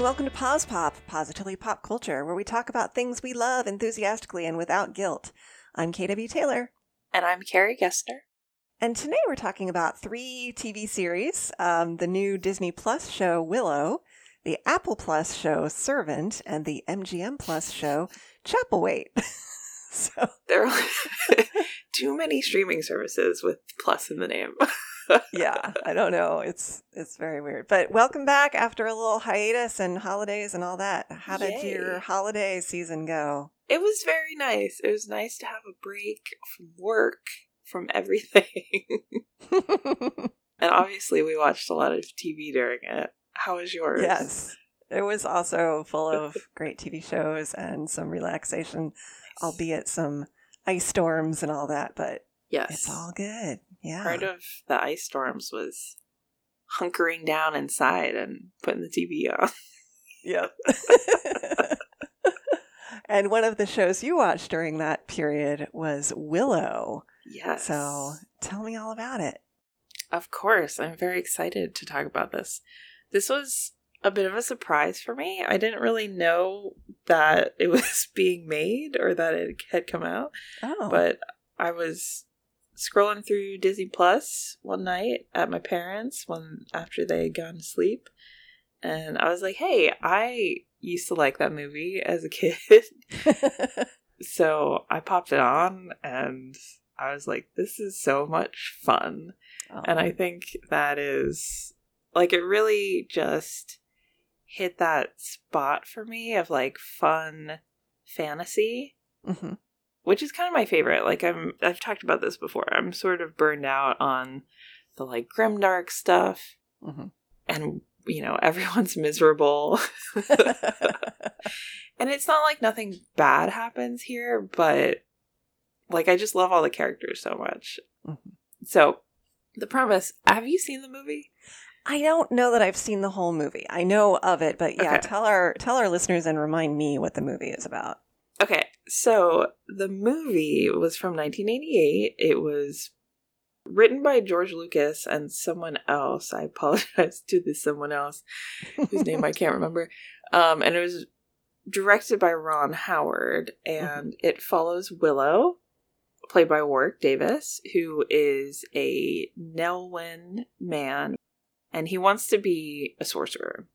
and welcome to Pause Pop, positively pop culture, where we talk about things we love enthusiastically and without guilt. I'm KW Taylor. And I'm Carrie Gessner. And today we're talking about three TV series um, the new Disney Plus show Willow, the Apple Plus show Servant, and the MGM Plus show Chapelwaite. so there are too many streaming services with plus in the name. yeah, I don't know. It's it's very weird. But welcome back after a little hiatus and holidays and all that. How did Yay. your holiday season go? It was very nice. It was nice to have a break from work, from everything. and obviously we watched a lot of TV during it. How was yours? yes. It was also full of great TV shows and some relaxation, albeit some ice storms and all that, but Yes. it's all good. Yeah. Part of the ice storms was hunkering down inside and putting the TV on. Yep. and one of the shows you watched during that period was Willow. Yes. So tell me all about it. Of course, I'm very excited to talk about this. This was a bit of a surprise for me. I didn't really know that it was being made or that it had come out, Oh. but I was scrolling through Disney Plus one night at my parents when after they had gone to sleep, and I was like, "Hey, I used to like that movie as a kid." so I popped it on and I was like, "This is so much fun." Oh. And I think that is like it really just hit that spot for me of like fun fantasy, Mhm. Which is kind of my favorite. Like I'm I've talked about this before. I'm sort of burned out on the like grimdark stuff Mhm. and you know, everyone's miserable. and it's not like nothing bad happens here, but like I just love all the characters so much. Mhm. So, the premise, have you seen the movie? I don't know that I've seen the whole movie. I know of it, but yeah, Okay. tell our tell our listeners and remind me what the movie is about. Okay, so the movie was from 1988. It was written by George Lucas and someone else. I apologize to this someone else whose name I can't remember. Um, and it was directed by Ron Howard, and it follows Willow, played by Warwick Davis, who is a Nelwyn man, and he wants to be a sorcerer.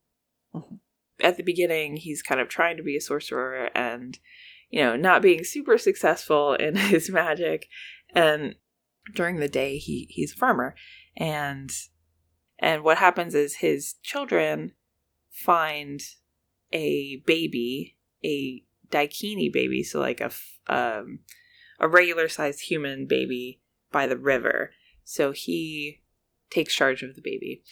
Mhm. At the beginning, he's kind of trying to be a sorcerer and, you know, not being super successful in his magic. And during the day, he he's a farmer, and and what happens is his children find a baby, a daikini baby, so like a um, a regular sized human baby by the river. So he takes charge of the baby.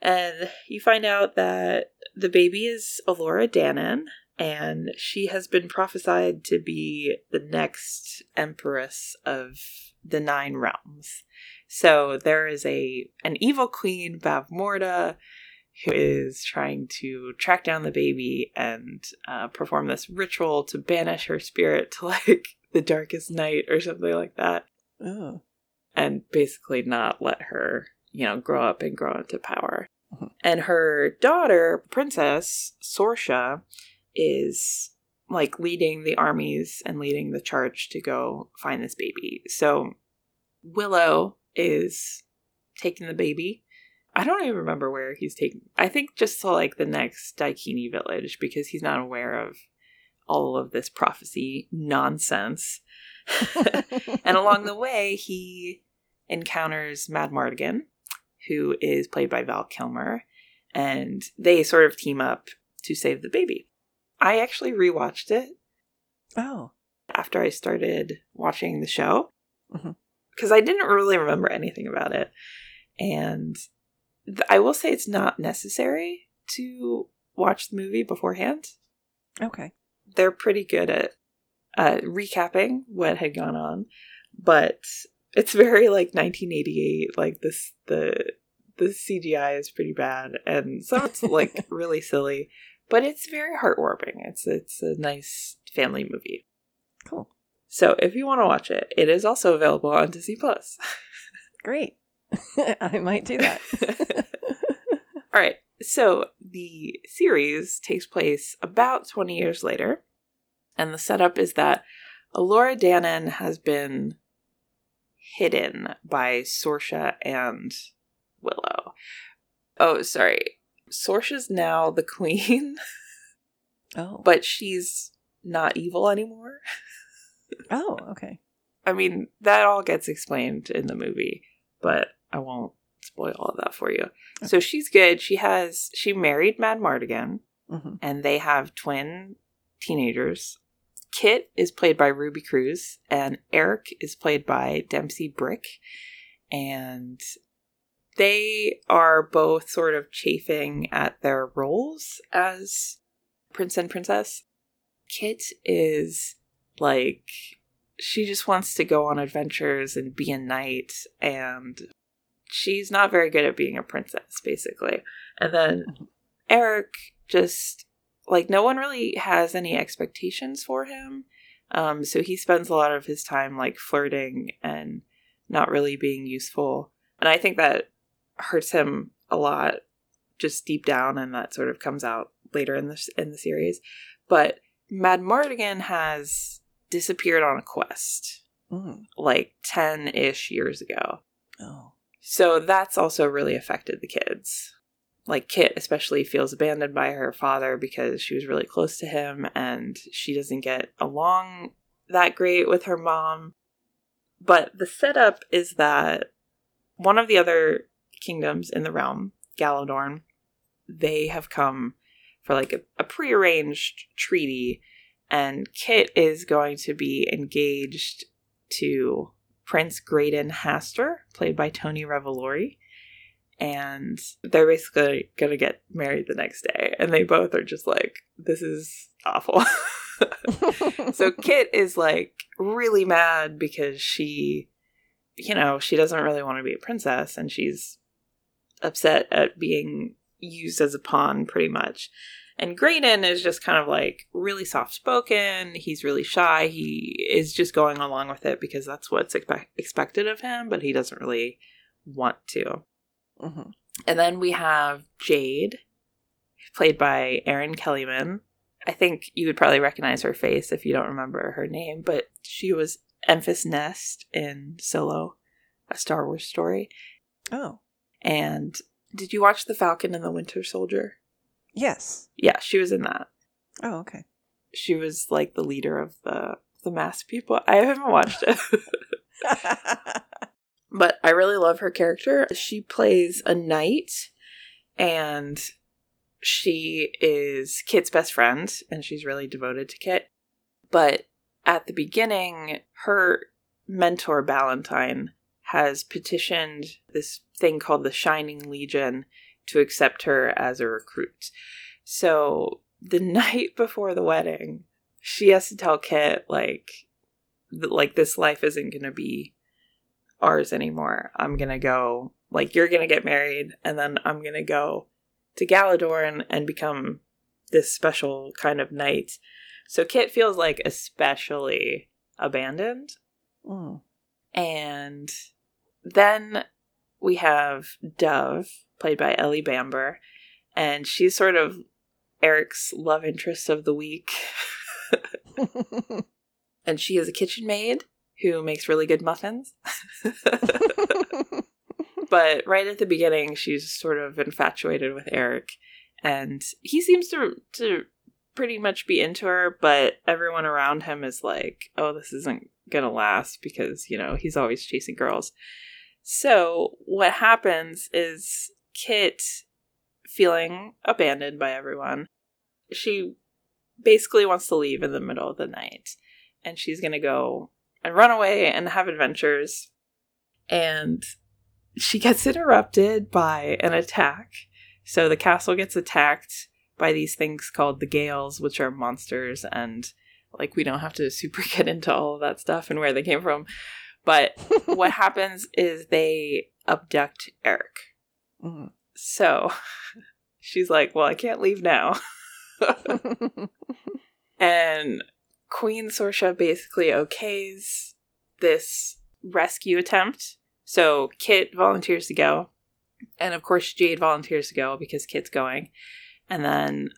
And you find out that the baby is Elora Danan, and she has been prophesied to be the next empress of the Nine Realms. So there is a an evil queen, Bavmorda, who is trying to track down the baby and uh, perform this ritual to banish her spirit to like the darkest night or something like that, Oh. and basically not let her, you know, grow up and grow into power. Mhm. And her daughter, Princess Sorsha, is like leading the armies and leading the charge to go find this baby. So Willow is taking the baby. I don't even remember where he's taking. I think just to like the next Daikini village because he's not aware of all of this prophecy nonsense. and along the way, he encounters Madmartigan, who is played by Val Kilmer, and they sort of team up to save the baby. I actually rewatched it oh. after I started watching the show because I didn't really remember anything about it. And th- I will say it's not necessary to watch the movie beforehand. Okay. They're pretty good at uh, recapping what had gone on, but it's very like 1988. Like this, the the CGI is pretty bad, and some it's like really silly, but it's very heartwarming. It's it's a nice family movie. Cool. So if you want to watch it, it is also available on Disney Plus. Great. I might do that. All right. So the series takes place about 20 years later, and the setup is that Elora Danan has been hidden by Sorsha and Willow. Oh, sorry. Sorsha's now the queen, Oh. but she's not evil anymore. oh, okay. I mean, that all gets explained in the movie, but I won't spoil all of that for you. So she's good. She has she married Madmartigan, hmm and they have twin teenagers. Kit is played by Ruby Cruz, and Eric is played by Dempsey Bryk, and they are both sort of chafing at their roles as prince and princess. Kit is like she just wants to go on adventures and be a knight and she's not very good at being a princess basically. And then Mhm. Eric just like no one really has any expectations for him. Um so he spends a lot of his time like flirting and not really being useful. And I think that hurts him a lot just deep down and that sort of comes out later in the in the series. But Madmartigan has disappeared on a quest Mm. like 10-ish years ago. Oh. So that's also really affected the kids. Like Kit especially feels abandoned by her father because she was really close to him and she doesn't get along that great with her mom. But the setup is that one of the other kingdoms in the realm, Galladoorn, they have come for like a, a prearranged treaty and Kit is going to be engaged to Prince Graydon Hastur, played by Tony Revolori. And they're basically gonna get married the next day. And they both are just like, this is awful. so Kit is like really mad because she, you know, she doesn't really want to be a princess and she's upset at being used as a pawn pretty much. And Graydon is just kind of like really soft spoken. He's really shy. He is just going along with it because that's what's expe- expected of him, but he doesn't really want to. Mm-hmm. And then we have Jade, played by Erin Kellyman. I think you would probably recognize her face if you don't remember her name, but she was Enfys Nest in Solo, a Star Wars story. Oh. And did you watch The Falcon and the Winter Soldier? Yes. Yeah, she was in that. Oh, okay. She was like the leader of the the masked people. I haven't watched it. but I really love her character. She plays a knight and she is Kit's best friend and she's really devoted to Kit. But at the beginning, her mentor Ballantyne has petitioned this thing called the Shining Legion to accept her as a recruit. So the night before the wedding, she has to tell Kit like like this life isn't going to be ours anymore. I'm going to go like you're going to get married and then I'm going to go to Galladoorn and become this special kind of knight. So Kit feels like especially abandoned Mm. and then we have Dove, played by Ellie Bamber, and she's sort of Eric's love interest of the week. and she is a kitchen maid who makes really good muffins. but right at the beginning, she's sort of infatuated with Eric, and he seems to to pretty much be into her, but everyone around him is like, "Oh, this isn't gonna last because you know he's always chasing girls." So what happens is Kit, feeling abandoned by everyone, she basically wants to leave in the middle of the night, and she's gonna go and run away and have adventures, and she gets interrupted by an attack. So the castle gets attacked by these things called the Gales, which are monsters, and like we don't have to super get into all of that stuff and where they came from. But what happens is they abduct Eric. Mm. So she's like, Well, I can't leave now. and Queen Sorsha basically okays this rescue attempt. So Kit volunteers to go, And of course, Jade volunteers to go because Kit's going. And then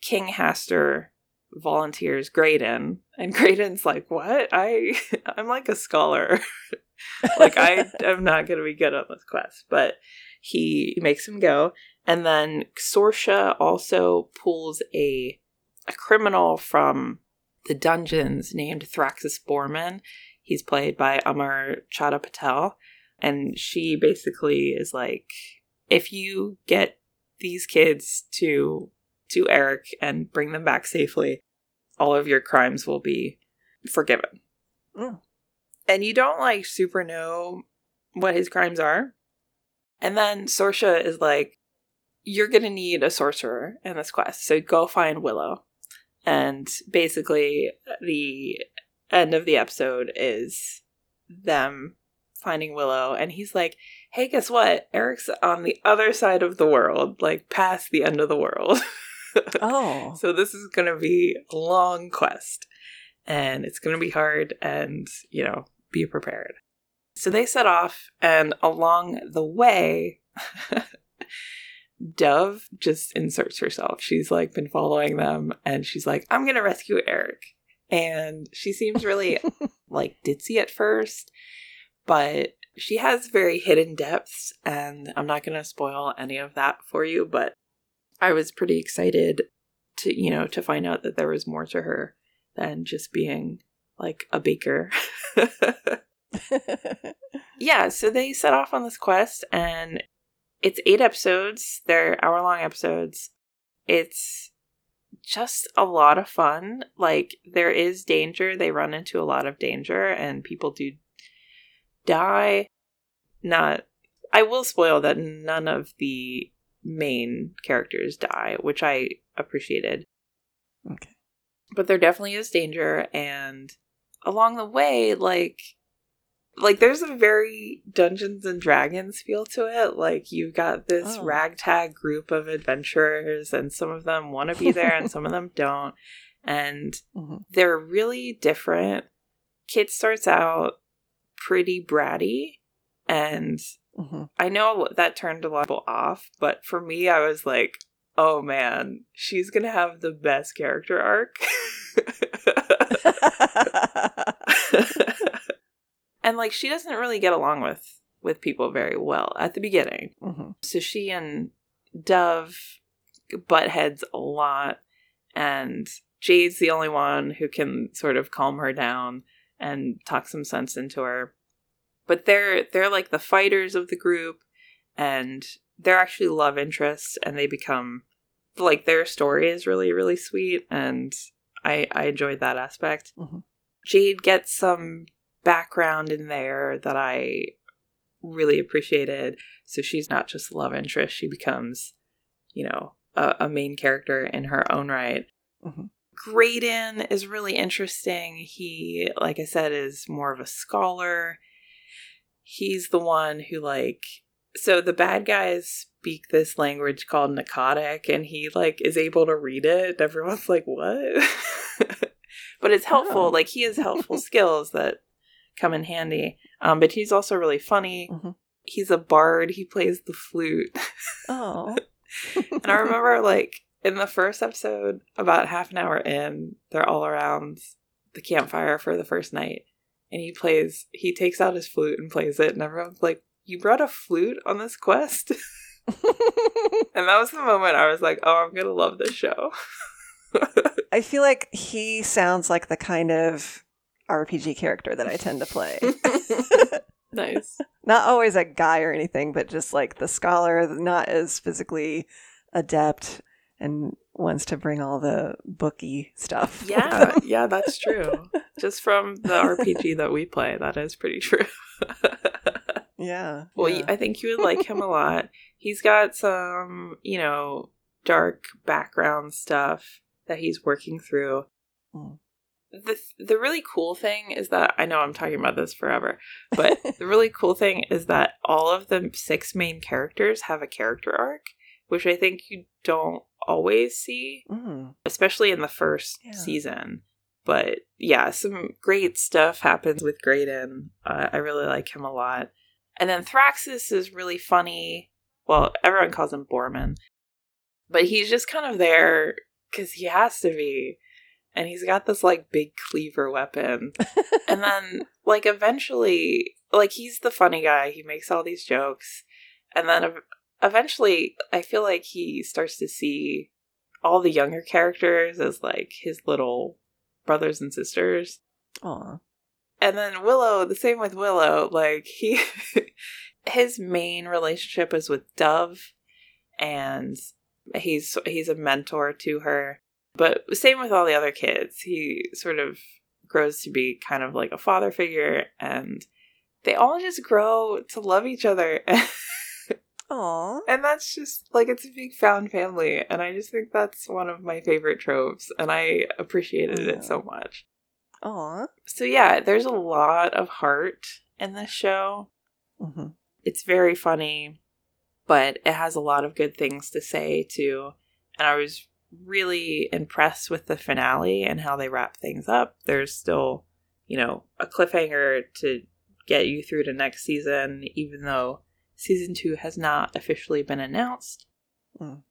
King Hastur volunteers Graydon. And Graydon's like, What? I I'm like a scholar. like I am not gonna be good on this quest. But he makes him go. And then Sorsha also pulls a a criminal from the dungeons named Thraxus Boorman. He's played by Amar Chadha-Patil. And she basically is like, if you get these kids to to Eric and bring them back safely, all of your crimes will be forgiven. Mm. And you don't like super know what his crimes are. And then Sorsha is like, You're gonna need a sorcerer in this quest, so go find Willow. And basically the end of the episode is them finding Willow and he's like, Hey, guess what? Eric's on the other side of the world, like past the end of the world. Oh. So this is going to be a long quest and it's going to be hard and, you know, be prepared. So they set off and along the way, Dove just inserts herself. She's like been following them and she's like, I'm going to rescue Eric. And she seems really like ditzy at first, but she has very hidden depths and I'm not going to spoil any of that for you, but I was pretty excited to, you know, to find out that there was more to her than just being like a baker. yeah, so they set off on this quest and it's eight episodes. They're hour long episodes. It's just a lot of fun. Like, there is danger. They run into a lot of danger and people do die. Not, I will spoil that none of the main characters die, which I appreciated. okay. But there definitely is danger and along the way like like there's a very Dungeons and Dragons feel to it. Like you've got this Oh. ragtag group of adventurers and some of them want to be there and some of them don't. And Mhm. they're really different. Kit starts out pretty bratty and Mhm. I know that turned a lot of people off, but for me, I was like, oh man, she's gonna have the best character arc. and like, she doesn't really get along with with people very well at the beginning. Mhm. So she and Dove butt heads a lot, and Jade's the only one who can sort of calm her down and talk some sense into her. But they're they're like the fighters of the group, and they're actually love interests, and they become like their story is really really sweet, and I I enjoyed that aspect. Mhm. Jade gets some background in there that I really appreciated. So she's not just a love interest; she becomes, you know, a, a main character in her own right. Mhm. Graydon is really interesting. He, like I said, is more of a scholar. He's the one who, like, so the bad guys speak this language called Nakadic, and he, like, is able to read it. Everyone's like, what? but it's helpful. Oh. Like, he has helpful skills that come in handy. Um, but he's also really funny. Mhm. He's a bard. He plays the flute. Oh. And I remember, like, in the first episode, about half an hour in, they're all around the campfire for the first night. And he plays, he takes out his flute and plays it. And everyone's like, You brought a flute on this quest? and that was the moment I was like, Oh, I'm going to love this show. I feel like he sounds like the kind of RPG character that I tend to play. nice. not always a guy or anything, but just like the scholar, not as physically adept and wants to bring all the booky stuff. Yeah, yeah, that's true. Just from the RPG that we play, that is pretty true. yeah. Well, yeah. I think you would like him a lot. He's got some, you know, dark background stuff that he's working through. Mm. The the really cool thing is that I know I'm talking about this forever, but the really cool thing is that all of the six main characters have a character arc, which I think you don't always see Mm. especially in the first Yeah. season. But yeah, some great stuff happens with Graydon. Uh, I really like him a lot. And then Thraxus is really funny. Well, everyone calls him Boorman, but he's just kind of there because he has to be. And he's got this like big cleaver weapon. and then, like, eventually, like, he's the funny guy. He makes all these jokes. And then eventually, I feel like he starts to see all the younger characters as like his little brothers and sisters. Aw. And then Willow, the same with Willow, like he his main relationship is with Dove and he's he's a mentor to her. But same with all the other kids. He sort of grows to be kind of like a father figure and they all just grow to love each other. Aw. and that's just like it's a big found family and I just think that's one of my favorite tropes and I appreciated Yeah. it so much. Aw. So yeah, there's a lot of heart in this show. hmm It's very funny, but it has a lot of good things to say too. And I was really impressed with the finale and how they wrap things up. There's still, you know, a cliffhanger to get you through to next season, even though season two has not officially been announced. Mm.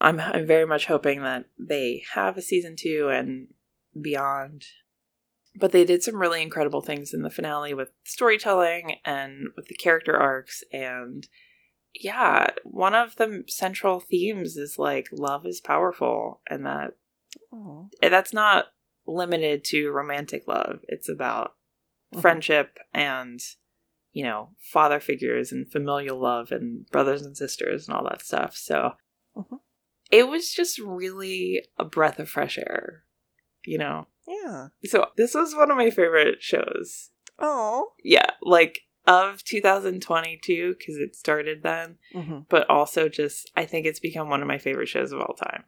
I'm, I'm very much hoping that they have a season two and beyond but they did some really incredible things in the finale with storytelling and with the character arcs and yeah one of the central themes is like love is powerful and that that's not limited to romantic love it's about Mhm. friendship and you know father figures and familial love and brothers and sisters and all that stuff so Mhm. it was just really a breath of fresh air you know Yeah. so this was one of my favorite shows. Oh. Yeah, like of 2022 because it started then, hmm but also just I think it's become one of my favorite shows of all time.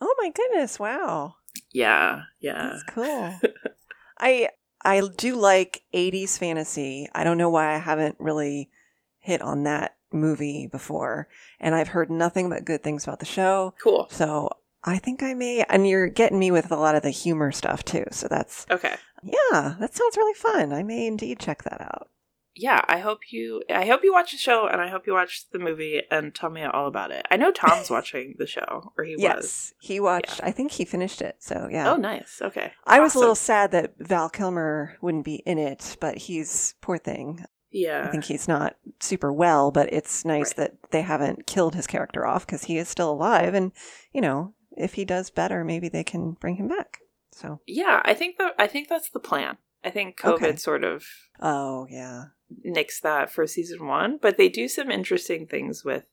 Oh my goodness! Wow, Yeah, yeah. that's cool. I I do like '80s fantasy. I don't know why I haven't really hit on that movie before, and I've heard nothing but good things about the show. Cool. So I think I may. And you're getting me with a lot of the humor stuff too. So that's Okay. yeah, that sounds really fun. I may indeed check that out. Yeah, I hope you I hope you watch the show and I hope you watch the movie and tell me all about it. I know Tom's watching the show or he was. yes, he watched. I think he finished it. So yeah. Oh, nice. Okay. I was a little sad that Val Kilmer wouldn't be in it, but he's poor thing. Yeah. I think he's not super well, but it's nice Right. that they haven't killed his character off because he is still alive. And, you know, if he does better, maybe they can bring him back. So, Yeah, I think that I think that's the plan. I think COVID Okay. sort of oh, yeah. Nix that for season one, but they do some interesting things with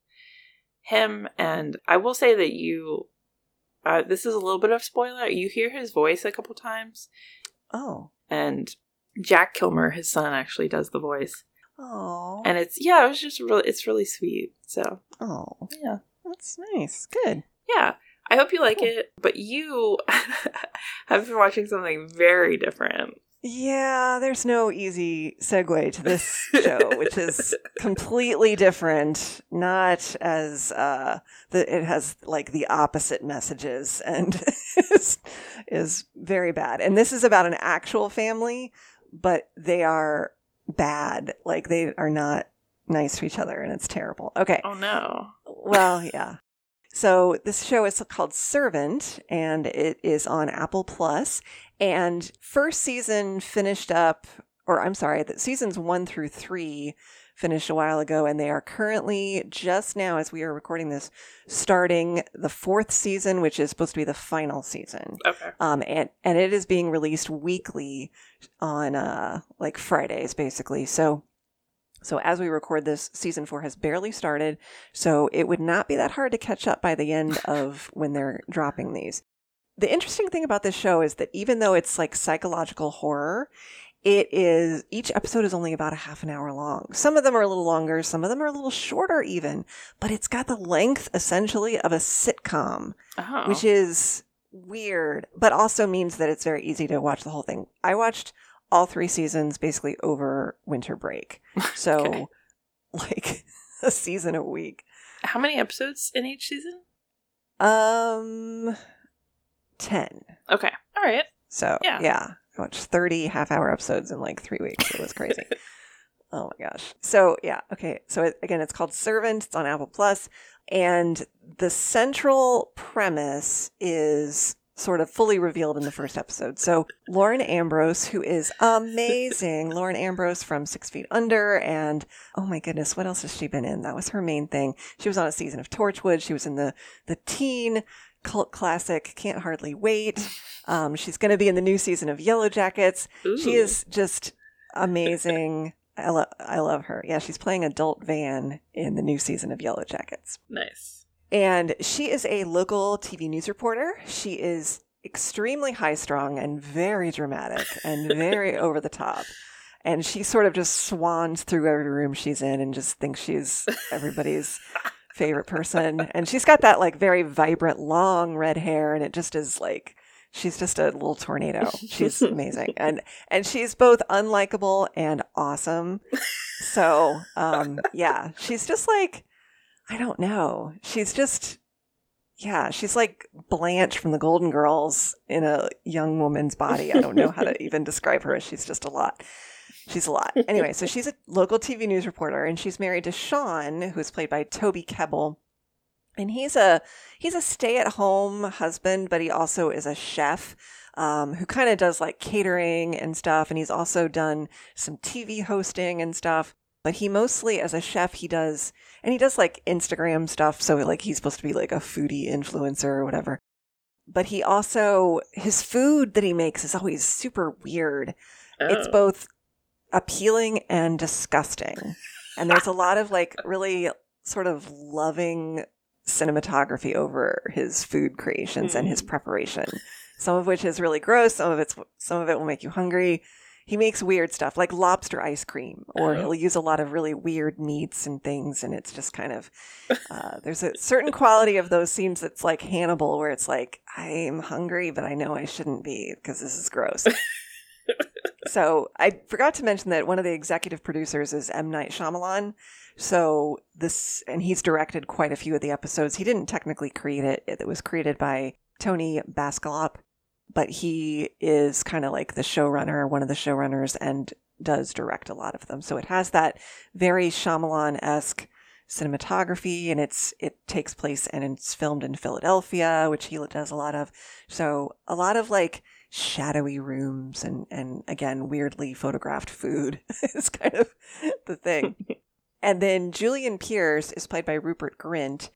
him. And I will say that you, uh, this is a little bit of spoiler. You hear his voice a couple times, Oh, and Jack Kilmer, his son, actually does the voice, oh, and it's yeah, it was just really, it's really sweet. So oh, yeah, that's nice. Good. yeah. I hope you like Cool. it, but you have been watching something very different. Yeah, there's no easy segue to this show, which is completely different. Not as uh, the it has like the opposite messages and is, is very bad. And this is about an actual family, but they are bad. Like they are not nice to each other, and it's terrible. Okay, Oh no. well, yeah. So this show is called Servant, and it is on Apple Plus. And first season finished up, or I'm sorry, that seasons one through three finished a while ago, and they are currently just now, as we are recording this, starting the fourth season, which is supposed to be the final season. Okay. Um, and and it is being released weekly on uh like Fridays, basically. So. So as we record this, season four has barely started, so it would not be that hard to catch up by the end of when they're dropping these. The interesting thing about this show is that even though it's like psychological horror, it is each episode is only about a half an hour long. Some of them are a little longer, some of them are a little shorter even, but it's got the length essentially of a sitcom Oh. which is weird, but also means that it's very easy to watch the whole thing. I watched all three seasons basically over winter break. So, Okay. like a season a week. How many episodes in each season? Um, 10. Okay. All right. So, Yeah. yeah. I watched 30 half hour episodes in like three weeks. It was crazy. Oh my gosh. So yeah, okay. So it, again, it's called Servant. It's on Apple Plus, and the central premise is sort of fully revealed in the first episode. So Lauren Ambrose, who is amazing, Lauren Ambrose from Six Feet Under, and oh my goodness, what else has she been in? That was her main thing. She was on a season of Torchwood. She was in the the teen cult classic Can't Hardly Wait. Um, she's going to be in the new season of Yellow Jackets. She is just amazing. I, lo- I love her. Yeah, she's playing adult Van in the new season of Yellow Jackets. nice. And she is a local TV news reporter. She is extremely high strung and very dramatic and very over the top. And she sort of just swans through every room she's in and just thinks she's everybody's favorite person. And she's got that like very vibrant, long red hair, and it just is like she's just a little tornado. She's amazing. And and she's both unlikable and awesome. So um yeah, she's just like I don't know. She's just, yeah, she's like Blanche from the Golden Girls in a young woman's body. I don't know how to even describe her. She's just a lot. She's a lot. Anyway, so she's a local TV news reporter, and she's married to Sean, who's played by Toby Kebbell. And he's a he's a stay at home husband, but he also is a chef um, who kind of does like catering and stuff. And he's also done some TV hosting and stuff. But he mostly, as a chef, he does and he does like Instagram stuff. So like he's supposed to be like a foodie influencer or whatever. But he also his food that he makes is always super weird. It's Oh. both appealing and disgusting. And there's a lot of like really sort of loving cinematography over his food creations and his Mm. preparation. Some of which is really gross, some of it's some of it will make you hungry. He makes weird stuff like lobster ice cream, or Oh. he'll use a lot of really weird meats and things, and it's just kind of uh, there's a certain quality of those scenes that's like Hannibal, where it's like I'm hungry, but I know I shouldn't be because this is gross. so I forgot to mention that one of the executive producers is M Night Shyamalan. So this, and he's directed quite a few of the episodes. He didn't technically create it; it was created by Tony Basgallop, but he is kind of like the showrunner, one of the showrunners, and does direct a lot of them. So it has that very Shyamalan esque cinematography, and it's it takes place and it's filmed in Philadelphia, which he does a lot of. So a lot of like shadowy rooms and and again weirdly photographed food is kind of the thing. and then Julian Pearce is played by Rupert Grint,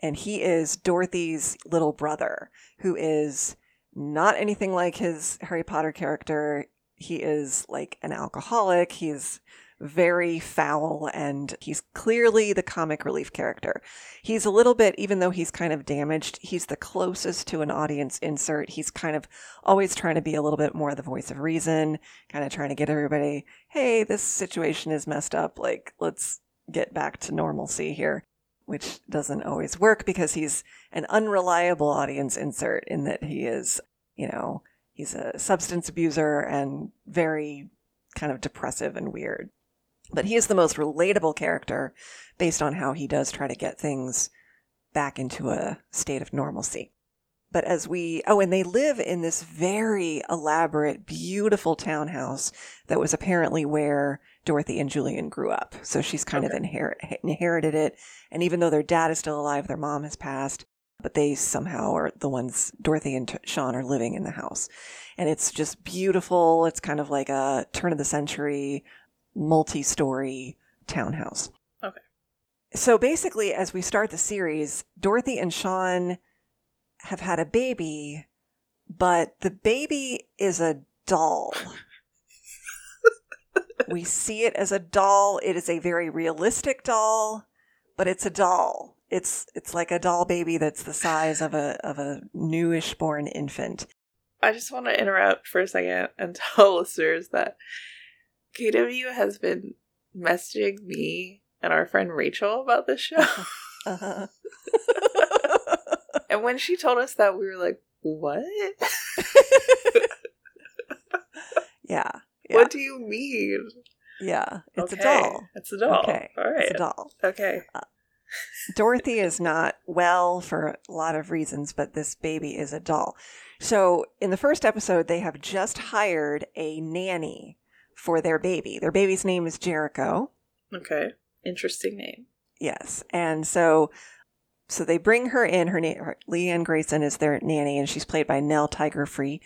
and he is Dorothy's little brother, who is not anything like his Harry Potter character. He is like an alcoholic. He's very foul and he's clearly the comic relief character. He's a little bit, even though he's kind of damaged, he's the closest to an audience insert. He's kind of always trying to be a little bit more the voice of reason, kind of trying to get everybody, hey, this situation is messed up. Like, let's get back to normalcy here, which doesn't always work because he's an unreliable audience insert in that he is, you know, he's a substance abuser and very kind of depressive and weird. But he is the most relatable character based on how he does try to get things back into a state of normalcy. But as we, oh, and they live in this very elaborate, beautiful townhouse that was apparently where Dorothy and Julian grew up. So she's kind of inherit, inherited it. And even though their dad is still alive, their mom has passed, but they somehow are the ones, Dorothy and T- Sean are living in the house. And it's just beautiful. It's kind of like a turn of the century, multi story townhouse. Okay. So basically, as we start the series, Dorothy and Sean have had a baby, but the baby is a doll. we see it as a doll. It is a very realistic doll, but it's a doll. It's it's like a doll baby that's the size of a of a newish born infant. I just want to interrupt for a second and tell listeners that KW has been messaging me and our friend Rachel about this show. Uh-huh. And when she told us that, we were like, what? yeah, yeah, What do you mean? yeah. It's a doll. It's a doll. Okay, All right. It's a doll. Okay. Uh, Dorothy is not well for a lot of reasons, but this baby is a doll. So, in the first episode, they have just hired a nanny for their baby. Their baby's name is Jericho. Okay. Interesting name. Yes. And so so they bring her in. Her name, Leanne Grayson, is their nanny, and she's played by Nell Tiger Free.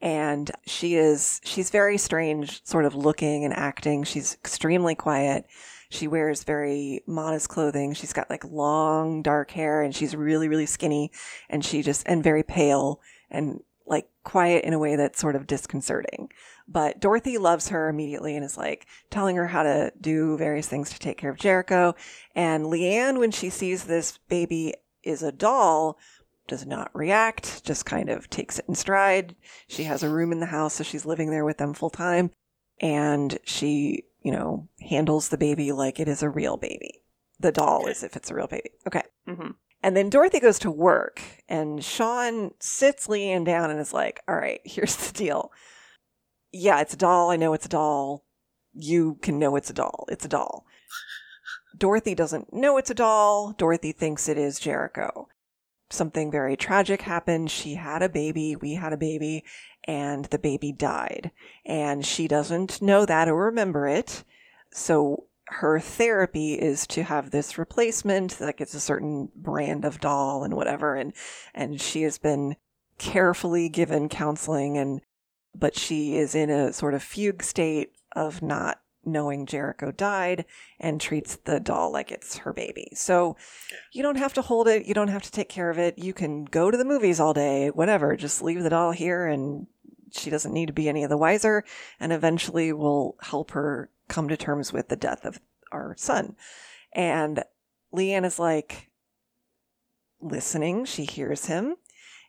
And she is she's very strange, sort of looking and acting. She's extremely quiet. She wears very modest clothing. She's got like long dark hair, and she's really really skinny, and she just and very pale and like quiet in a way that's sort of disconcerting. But Dorothy loves her immediately and is like telling her how to do various things to take care of Jericho. And Leanne, when she sees this baby is a doll, does not react, just kind of takes it in stride. She has a room in the house, so she's living there with them full time. And she, you know, handles the baby like it is a real baby. The doll is if it's a real baby. Okay. Mm-hmm. And then Dorothy goes to work, and Sean sits Leanne down and is like, All right, here's the deal. Yeah, it's a doll. I know it's a doll. You can know it's a doll. It's a doll. Dorothy doesn't know it's a doll. Dorothy thinks it is Jericho. Something very tragic happened. She had a baby. We had a baby, and the baby died. And she doesn't know that or remember it. So her therapy is to have this replacement like it's a certain brand of doll and whatever and and she has been carefully given counseling and but she is in a sort of fugue state of not knowing Jericho died and treats the doll like it's her baby. So you don't have to hold it, you don't have to take care of it. You can go to the movies all day, whatever. Just leave the doll here and she doesn't need to be any of the wiser and eventually we'll help her come to terms with the death of our son. And Leanne is like listening. She hears him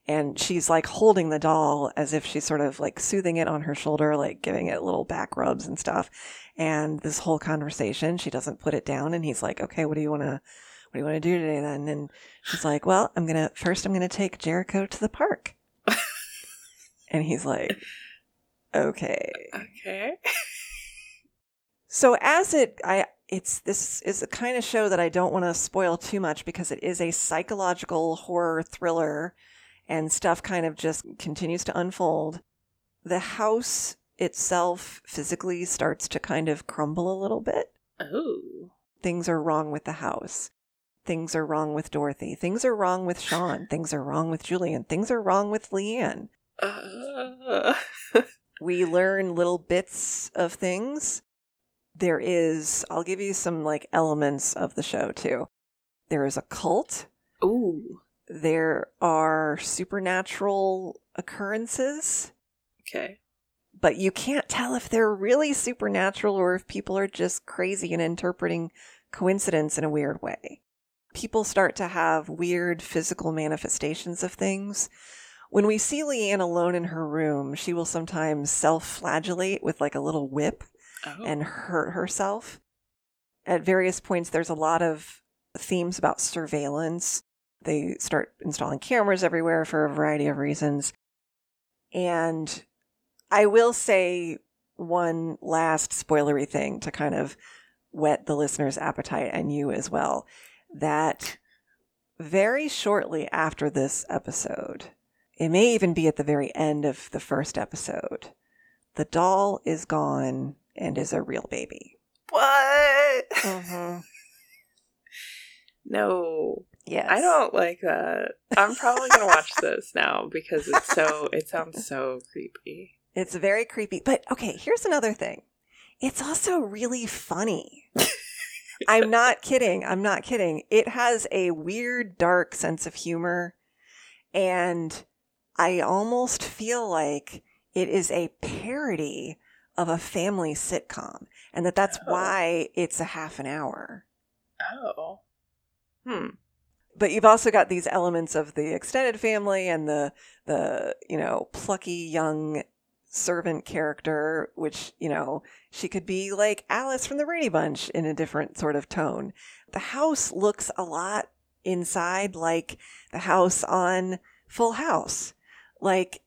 and she's like holding the doll as if she's sort of like soothing it on her shoulder, like giving it little back rubs and stuff. And this whole conversation, she doesn't put it down. And he's like, okay, what do you want to, what do you want to do today then? And she's like, well, I'm to, first I'm going to take Jericho to the park. and he's like, okay. Okay. So as it I it's this is the kind of show that I don't want to spoil too much because it is a psychological horror thriller and stuff kind of just continues to unfold. The house itself physically starts to kind of crumble a little bit. Oh. Things are wrong with the house. Things are wrong with Dorothy. Things are wrong with Sean. Things are wrong with Julian. Things are wrong with Leanne. Uh, we learn little bits of things. There is, I'll give you some like elements of the show too. There is a cult. ooh. There are supernatural occurrences, Okay. but you can't tell if they're really supernatural or if people are just crazy and interpreting coincidence in a weird way. People start to have weird physical manifestations of things. When we see Leanne alone in her room, she will sometimes self flagellate with like a little whip Oh. and hurt herself. At various points, there's a lot of themes about surveillance. They start installing cameras everywhere for a variety of reasons. And I will say one last spoilery thing to kind of whet the listener's appetite and you as well that very shortly after this episode, it may even be at the very end of the first episode, the doll is gone and is a real baby. what? Mm-hmm. No. Yes. I don't like that. I'm probably gonna watch this now because it's so. It sounds so creepy. It's very creepy. But okay, here's another thing. It's also really funny. I'm not kidding. I'm not kidding. It has a weird, dark sense of humor. And I almost feel like it is a parody of a family sitcom. And that that's Oh. why it's a half an hour. Oh. Hmm. But you've also got these elements of the extended family and the the you know plucky young servant character which you know she could be like alice from the brady bunch in a different sort of tone. The house looks a lot inside like the house on full house. Like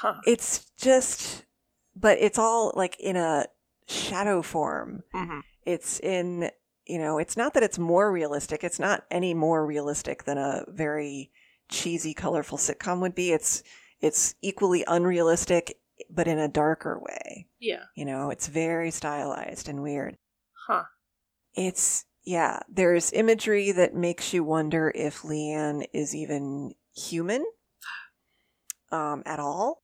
Huh. it's just but it's all like in a shadow form. Hmm it's in you know it's not that it's more realistic it's not any more realistic than a very cheesy colorful sitcom would be it's it's equally unrealistic but in a darker way. Yeah. You know, it's very stylized and weird. Huh. It's, yeah, there's imagery that makes you wonder if Leanne is even human um, at all.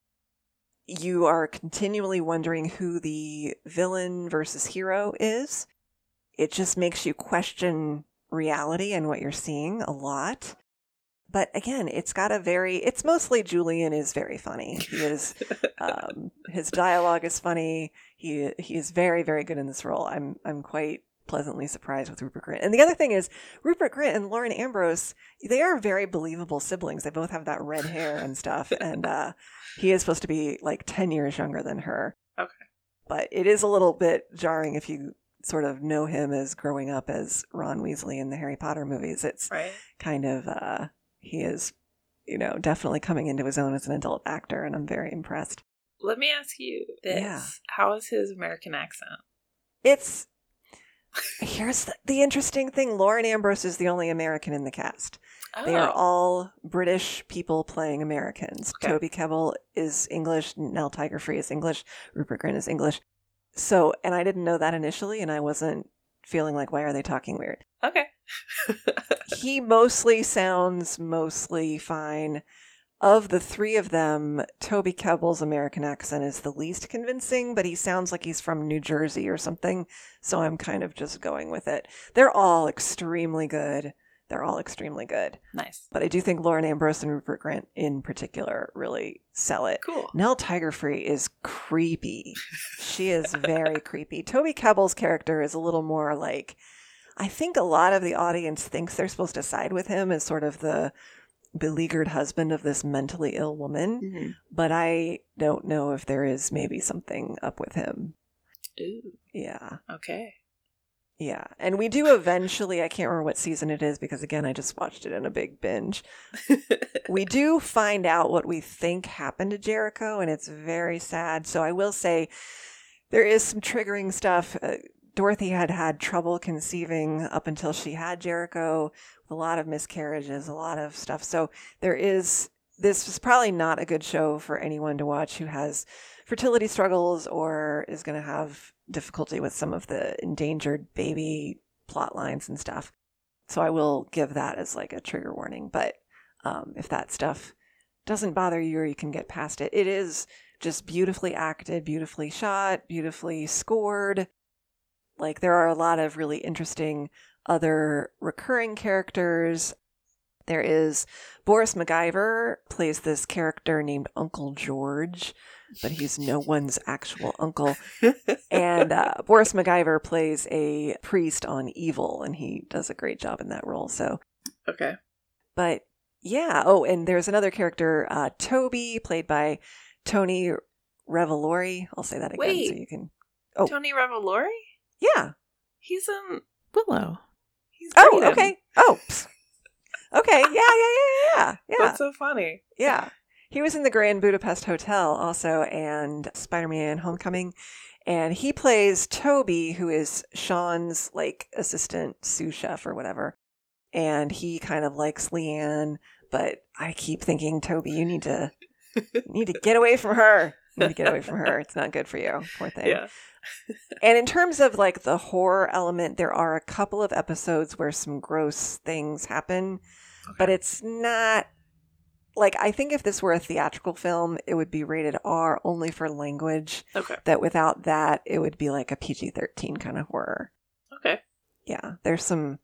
You are continually wondering who the villain versus hero is. It just makes you question reality and what you're seeing a lot. But again, it's got a very, it's mostly Julian is very funny. He is, um, his dialogue is funny. He, he is very, very good in this role. I'm, I'm quite pleasantly surprised with Rupert Grint. And the other thing is, Rupert Grint and Lauren Ambrose, they are very believable siblings. They both have that red hair and stuff. And uh, he is supposed to be like 10 years younger than her. Okay. But it is a little bit jarring if you sort of know him as growing up as Ron Weasley in the Harry Potter movies. It's Right. kind of, uh, he is, you know, definitely coming into his own as an adult actor. And I'm very impressed. Let me ask you this. Yeah. How is his American accent? It's here's the, the interesting thing Lauren Ambrose is the only American in the cast. They are Oh. all British people playing Americans. Okay. Toby Kebbell is English, Nell Tiger Free is English, Rupert Grint is English. So, and I didn't know that initially, and I wasn't feeling like, why are they talking weird? Okay. he mostly sounds mostly fine. Of the three of them, Toby Kebbell's American accent is the least convincing, but he sounds like he's from New Jersey or something. So I'm kind of just going with it. They're all extremely good. They're all extremely good. nice. But I do think Lauren Ambrose and Rupert Grint in particular really sell it. Cool. Nell Tiger Free is creepy. She is very creepy. Toby Kebbell's character is a little more like I think a lot of the audience thinks they're supposed to side with him as sort of the beleaguered husband of this mentally ill woman, Mhm. but I don't know if there is maybe something up with him. Ooh. Yeah. Okay. Yeah. And we do eventually, I can't remember what season it is because again, I just watched it in a big binge. we do find out what we think happened to Jericho, and it's very sad. So I will say there is some triggering stuff. Uh, Dorothy had had trouble conceiving up until she had Jericho, a lot of miscarriages, a lot of stuff. So there is. This is probably not a good show for anyone to watch who has fertility struggles or is going to have difficulty with some of the endangered baby plot lines and stuff. So I will give that as like a trigger warning. But um, if that stuff doesn't bother you or you can get past it, it is just beautifully acted, beautifully shot, beautifully scored. Like there are a lot of really interesting other recurring characters. There is Boris McGiver plays this character named Uncle George, but he's no one's actual uncle. And uh, Boris McGiver plays a priest on Evil, and he does a great job in that role. So okay. but yeah. Oh, and there's another character, uh, Toby, played by Tony Revolori. I'll say that again so you can. Oh. Tony Revolori? Yeah. He's in Willow. He's Oh, okay. Oh. Okay. Yeah. Yeah. Yeah. Yeah. Yeah. That's so funny. Yeah. He was in the Grand Budapest Hotel also and Spider Man Homecoming. And he plays Toby, who is Sean's like assistant sous chef or whatever. And he kind of likes Leanne, but I keep thinking, Toby, you need to you need to get away from her. You need to get away from her. It's not good for you. Poor thing. Yeah. And in terms of like the horror element, there are a couple of episodes where some gross things happen, but it's not like I think if this were a theatrical film, it would be rated R only for language. Okay. That without that, it would be like a PG 13 kind of horror. Okay. Yeah, there's some.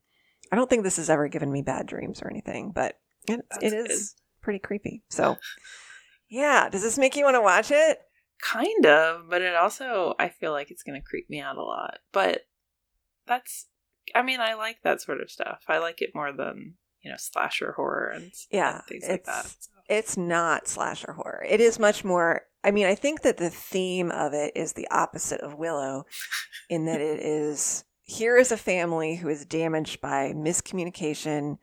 I don't think this has ever given me bad dreams or anything, but it, That's it is pretty creepy. So, yeah, does this make you want to watch it? Kind of, but it also I feel like it's going to creep me out a lot. But that's I mean, I like that sort of stuff. I like it more than, you know, slasher horror and Yeah, and things like that. So, It's not slasher horror. It is much more. I mean, I think that the theme of it is the opposite of Willow, in that it is here is a family who is damaged by miscommunication,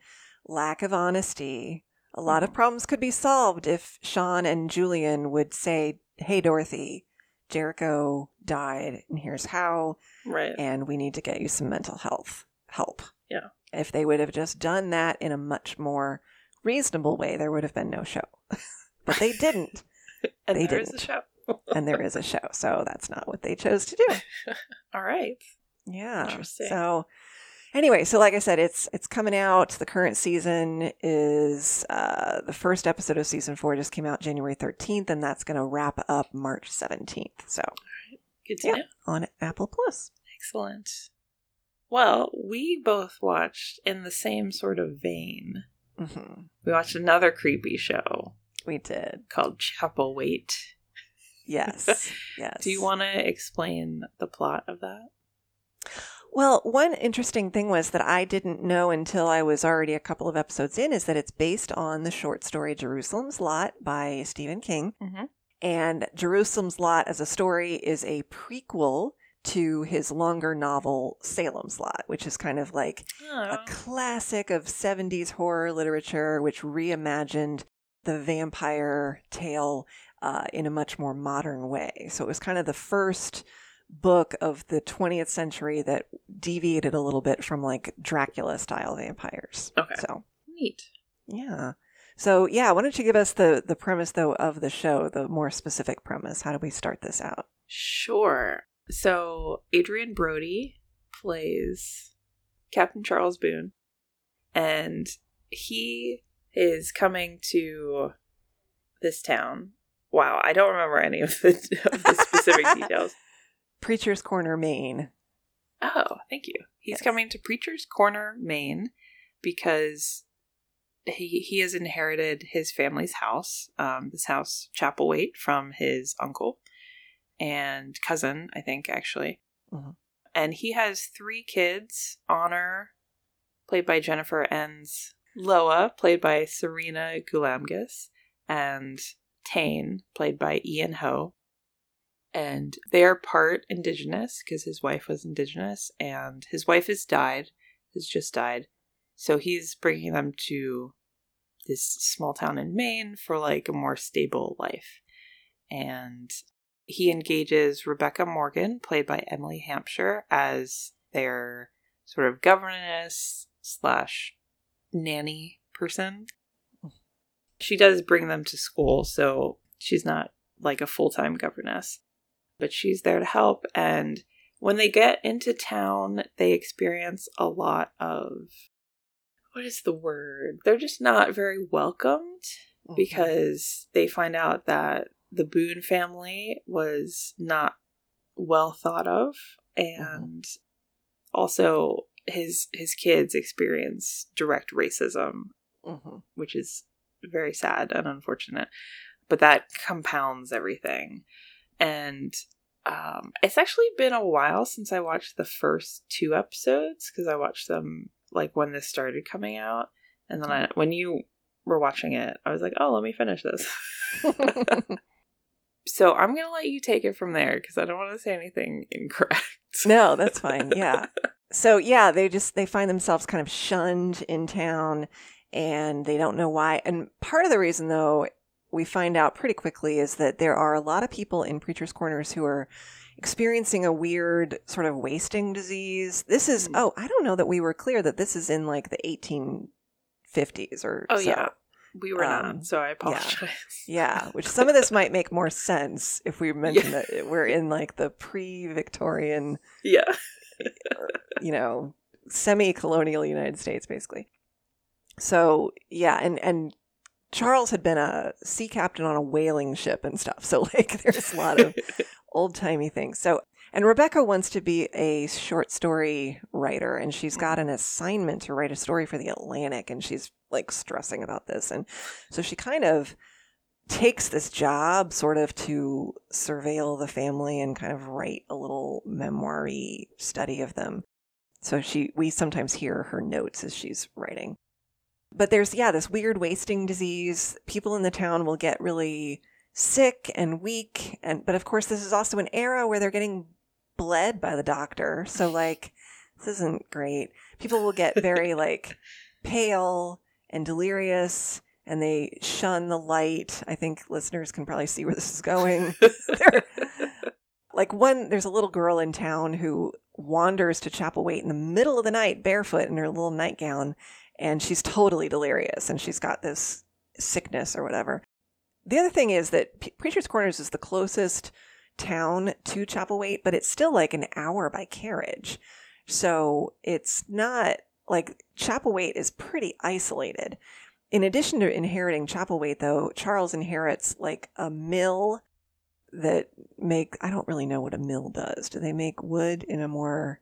lack of honesty. A lot of mm-hmm. problems could be solved if Sean and Julian would say, Hey, Dorothy, Jericho died, and here's how right. and we need to get you some mental health help. Yeah. If they would have just done that in a much more reasonable way, there would have been no show. but they didn't. and they didn't. show. and there is a show. So that's not what they chose to do. All right. Yeah. Interesting. So anyway, so like I said, it's it's coming out. The current season is uh, the first episode of season four just came out January thirteenth, and that's going to wrap up March seventeenth. So Good to Yeah. know. on Apple Plus. Excellent. Well, we both watched in the same sort of vein. Hmm We watched another creepy show We did. called Chapelwaite. Yes. yes. Do you want to explain the plot of that? Well, one interesting thing was that I didn't know until I was already a couple of episodes in is that it's based on the short story Jerusalem's Lot by Stephen King. Mm-hmm. And Jerusalem's Lot as a story is a prequel to his longer novel Salem's Lot, which is kind of like a Oh, classic of 70s horror literature, which reimagined the vampire tale uh, in a much more modern way. So it was kind of the first book of the 20th century that deviated a little bit from like Dracula style vampires. Okay. So, neat. yeah. So, yeah, why don't you give us the the premise though of the show, the more specific premise? How do we start this out? Sure. So Adrien Brody plays Captain Charles Boone, and he is coming to this town. Wow, I don't remember any of the, of the specific details. Preacher's Corner, Maine. Oh, thank you. He's Yes. coming to Preacher's Corner, Maine, because he he has inherited his family's house, um, this house Chapelwaite, from his uncle and cousin, I think actually. Mhm. And he has three kids: Honor, played by Jennifer Ens, Loa, played by Sirena Gulamgaus, and Tane, played by Ian Ho and they are part indigenous because his wife was indigenous and his wife has died has just died so he's bringing them to this small town in maine for like a more stable life and he engages rebecca morgan played by emily hampshire as their sort of governess slash nanny person she does bring them to school so she's not like a full-time governess but she's there to help. And when they get into town, they experience a lot of what is the word? They're just not very welcomed Mhm. because they find out that the Boone family was not well thought of, and also his his kids experience direct racism Mhm. which is very sad and unfortunate. But that compounds everything. And um, it's actually been a while since I watched the first two episodes because I watched them like when this started coming out. And then I, when you were watching it, I was like, oh, let me finish this. so I'm going to let you take it from there because I don't want to say anything incorrect. no, that's fine. Yeah. So yeah, they just they find themselves kind of shunned in town and they don't know why. And part of the reason though we find out pretty quickly is that there are a lot of people in preachers corners who are experiencing a weird sort of wasting disease. This is Mm. oh, I don't know that we were clear that this is in like the 1850s or Oh, so. yeah. We were Um, not, so I apologize. Yeah, which some of this might make more sense if we mention that we're in like the pre-Victorian yeah. you know, semi-colonial United States, basically. So yeah, and and Charles had been a sea captain on a whaling ship and stuff. So like, there's a lot of old timey things. So and Rebecca wants to be a short story writer, and she's got an assignment to write a story for the Atlantic, and she's like stressing about this, and so she kind of takes this job sort of to surveil the family and kind of write a little memoir-y study of them. So she we sometimes hear her notes as she's writing. But there's yeah, this weird wasting disease. People in the town will get really sick and weak and but of course this is also an era where they're getting bled by the doctor. So like this isn't great. People will get very like pale and delirious and they shun the light. I think listeners can probably see where this is going. Like one there's a little girl in town who wanders to Chapelwaite in the middle of the night barefoot in her little nightgown and she's totally delirious and she's got this sickness or whatever. the other thing is that P- Preacher's Corners is the closest town to Chapelwaite, but it's still like an hour by carriage. So it's not like Chapelwaite is pretty isolated. In addition to inheriting Chapelwaite, though, Charles inherits like a mill that make I don't really know what a mill does. Do they make wood in a more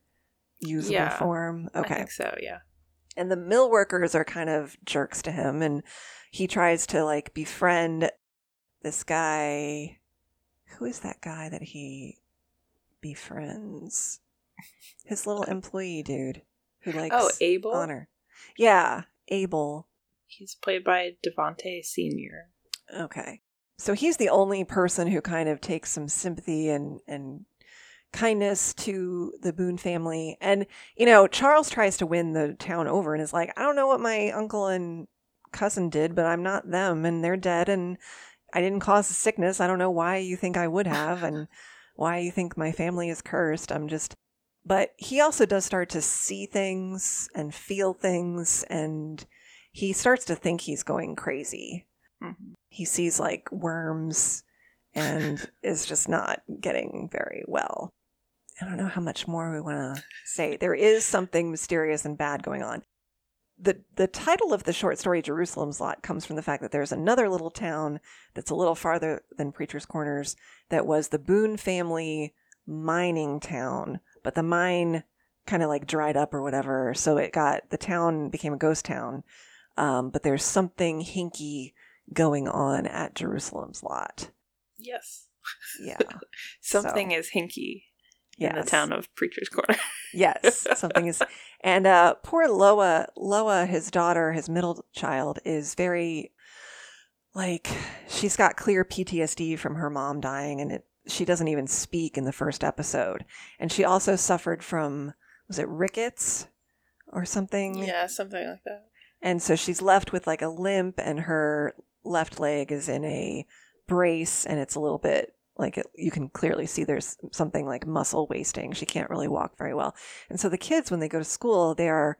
usable Yeah, form? I Okay. think so. Yeah. And the mill workers are kind of jerks to him and he tries to like befriend this guy who is that guy that he befriends? His little uh, employee dude who oh, likes oh, Abel. honor. Yeah, Abel. He's played by Devante Senior. Okay. So he's the only person who kind of takes some sympathy and and kindness to the Boone family. And you know, Charles tries to win the town over and is like, I don't know what my uncle and cousin did, but I'm not them and they're dead and I didn't cause the sickness. I don't know why you think I would have and why you think my family is cursed. I'm just but he also does start to see things and feel things and he starts to think he's going crazy Mhm. he sees like worms and is just not getting very well. I don't know how much more we want to say. There is something mysterious and bad going on. The the title of the short story Jerusalem's Lot comes from the fact that there's another little town that's a little farther than Preacher's Corners that was the Boone family mining town, but the mine kind of like dried up or whatever, so it got the town became a ghost town. Um, but there's something hinky going on at Jerusalem's lot. Yes. Yeah. Something is hinky in the town of Preacher's Corner. Yes. Something is and uh poor Loa Loa, his daughter, his middle child, is very like she's got clear PTSD from her mom dying and it she doesn't even speak in the first episode. And she also suffered from was it rickets or something? yeah, something like that. And so she's left with like a limp, and her left leg is in a brace, and it's a little bit like it, you can clearly see there's something like muscle wasting. She can't really walk very well. And so the kids, when they go to school, they are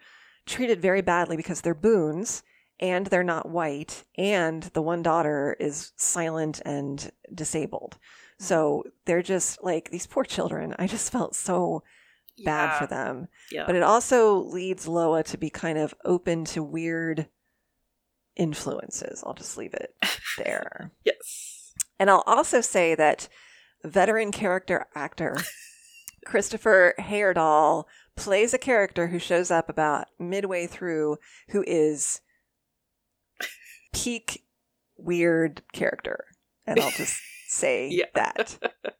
treated very badly because they're Boones and they're not white, and the one daughter is silent and disabled. Mm-hmm. So they're just like these poor children. I just felt so bad yeah. for them. Yeah. But it also leads Loa to be kind of open to weird influences. I'll just leave it there. yes. And I'll also say that veteran character actor Christopher Heyerdahl plays a character who shows up about midway through who is peak weird character. And I'll just say Yeah. that.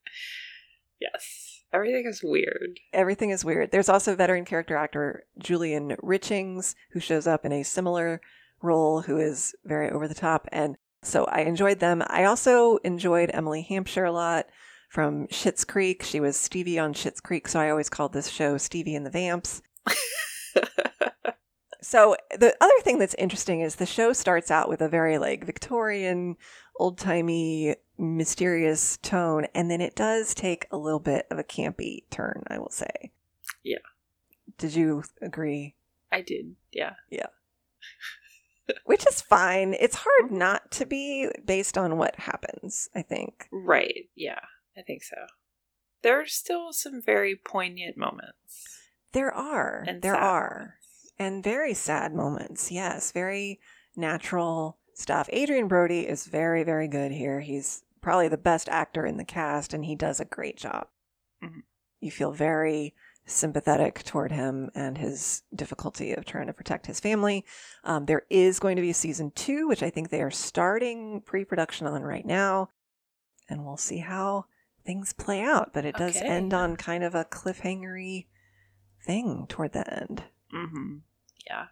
Yes. Everything is weird. Everything is weird. There's also veteran character actor Julian Richings, who shows up in a similar role, who is very over the top. And so I enjoyed them. I also enjoyed Emily Hampshire a lot from Schitt's Creek. She was Stevie on Schitt's Creek, so I always called this show Stevie and the Vamps. So the other thing that's interesting is the show starts out with a very like Victorian, old timey, mysterious tone, and then it does take a little bit of a campy turn. I will say. Yeah. Did you agree? I did. Yeah. Yeah. Which is fine. It's hard not to be based on what happens. I think. Right. Yeah. I think so. There are still some very poignant moments. There are. And there are. moments. And very sad moments. Yes. Very natural stuff. Adrien Brody is very, very good here. He's probably the best actor in the cast, and he does a great job. Mhm. You feel very sympathetic toward him and his difficulty of trying to protect his family. Um, there is going to be a season two, which I think they are starting pre production on right now. And we'll see how things play out. But it does Okay. end on kind of a cliffhangery thing toward the end. Mm-hmm. Yeah.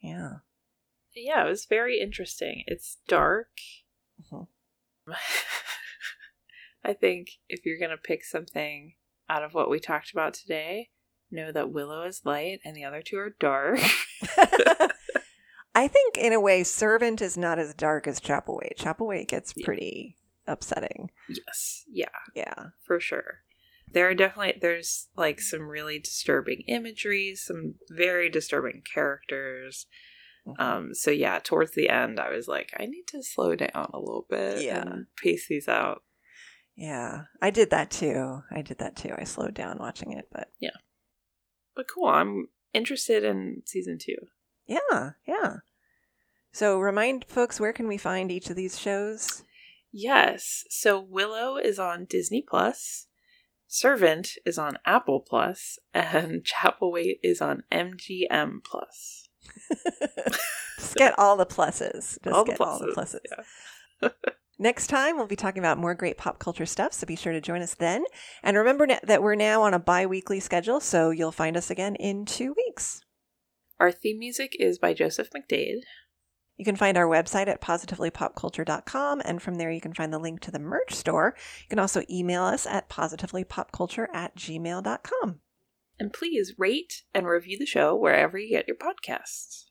Yeah. Yeah, it was very interesting. It's dark. Mhm. I think if you're going to pick something out of what we talked about today, know that Willow is light and the other two are dark. I think in a way, Servant is not as dark as Chapelwaite. Chapelwaite gets Yeah. pretty upsetting. yes. Yeah, Yeah. for sure. There are definitely there's like some really disturbing imagery, some very disturbing characters. Um, so yeah, towards the end, I was like, I need to slow down a little bit Yeah. and pace these out. Yeah, I did that too. I did that too. I slowed down watching it, but yeah. But cool, I'm interested in season two. yeah, yeah. So remind folks where can we find each of these shows? Yes. So Willow is on Disney Plus, Servant is on Apple Plus, and Chapelwaite is on MGM Plus. Just get all the pluses. Just All the get all the pluses, pluses. Next time, we'll be talking about more great pop culture stuff, so be sure to join us then. And remember that we're now on a bi weekly schedule, so you'll find us again in two weeks. Our theme music is by Joseph McDade. You can find our website at positivelypopculture.com, and from there you can find the link to the merch store. You can also email us at positivelypopculture at gmail.com. And please rate and review the show wherever you get your podcasts.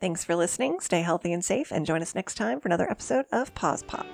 Thanks for listening, stay healthy and safe, and join us next time for another episode of Pause Pop.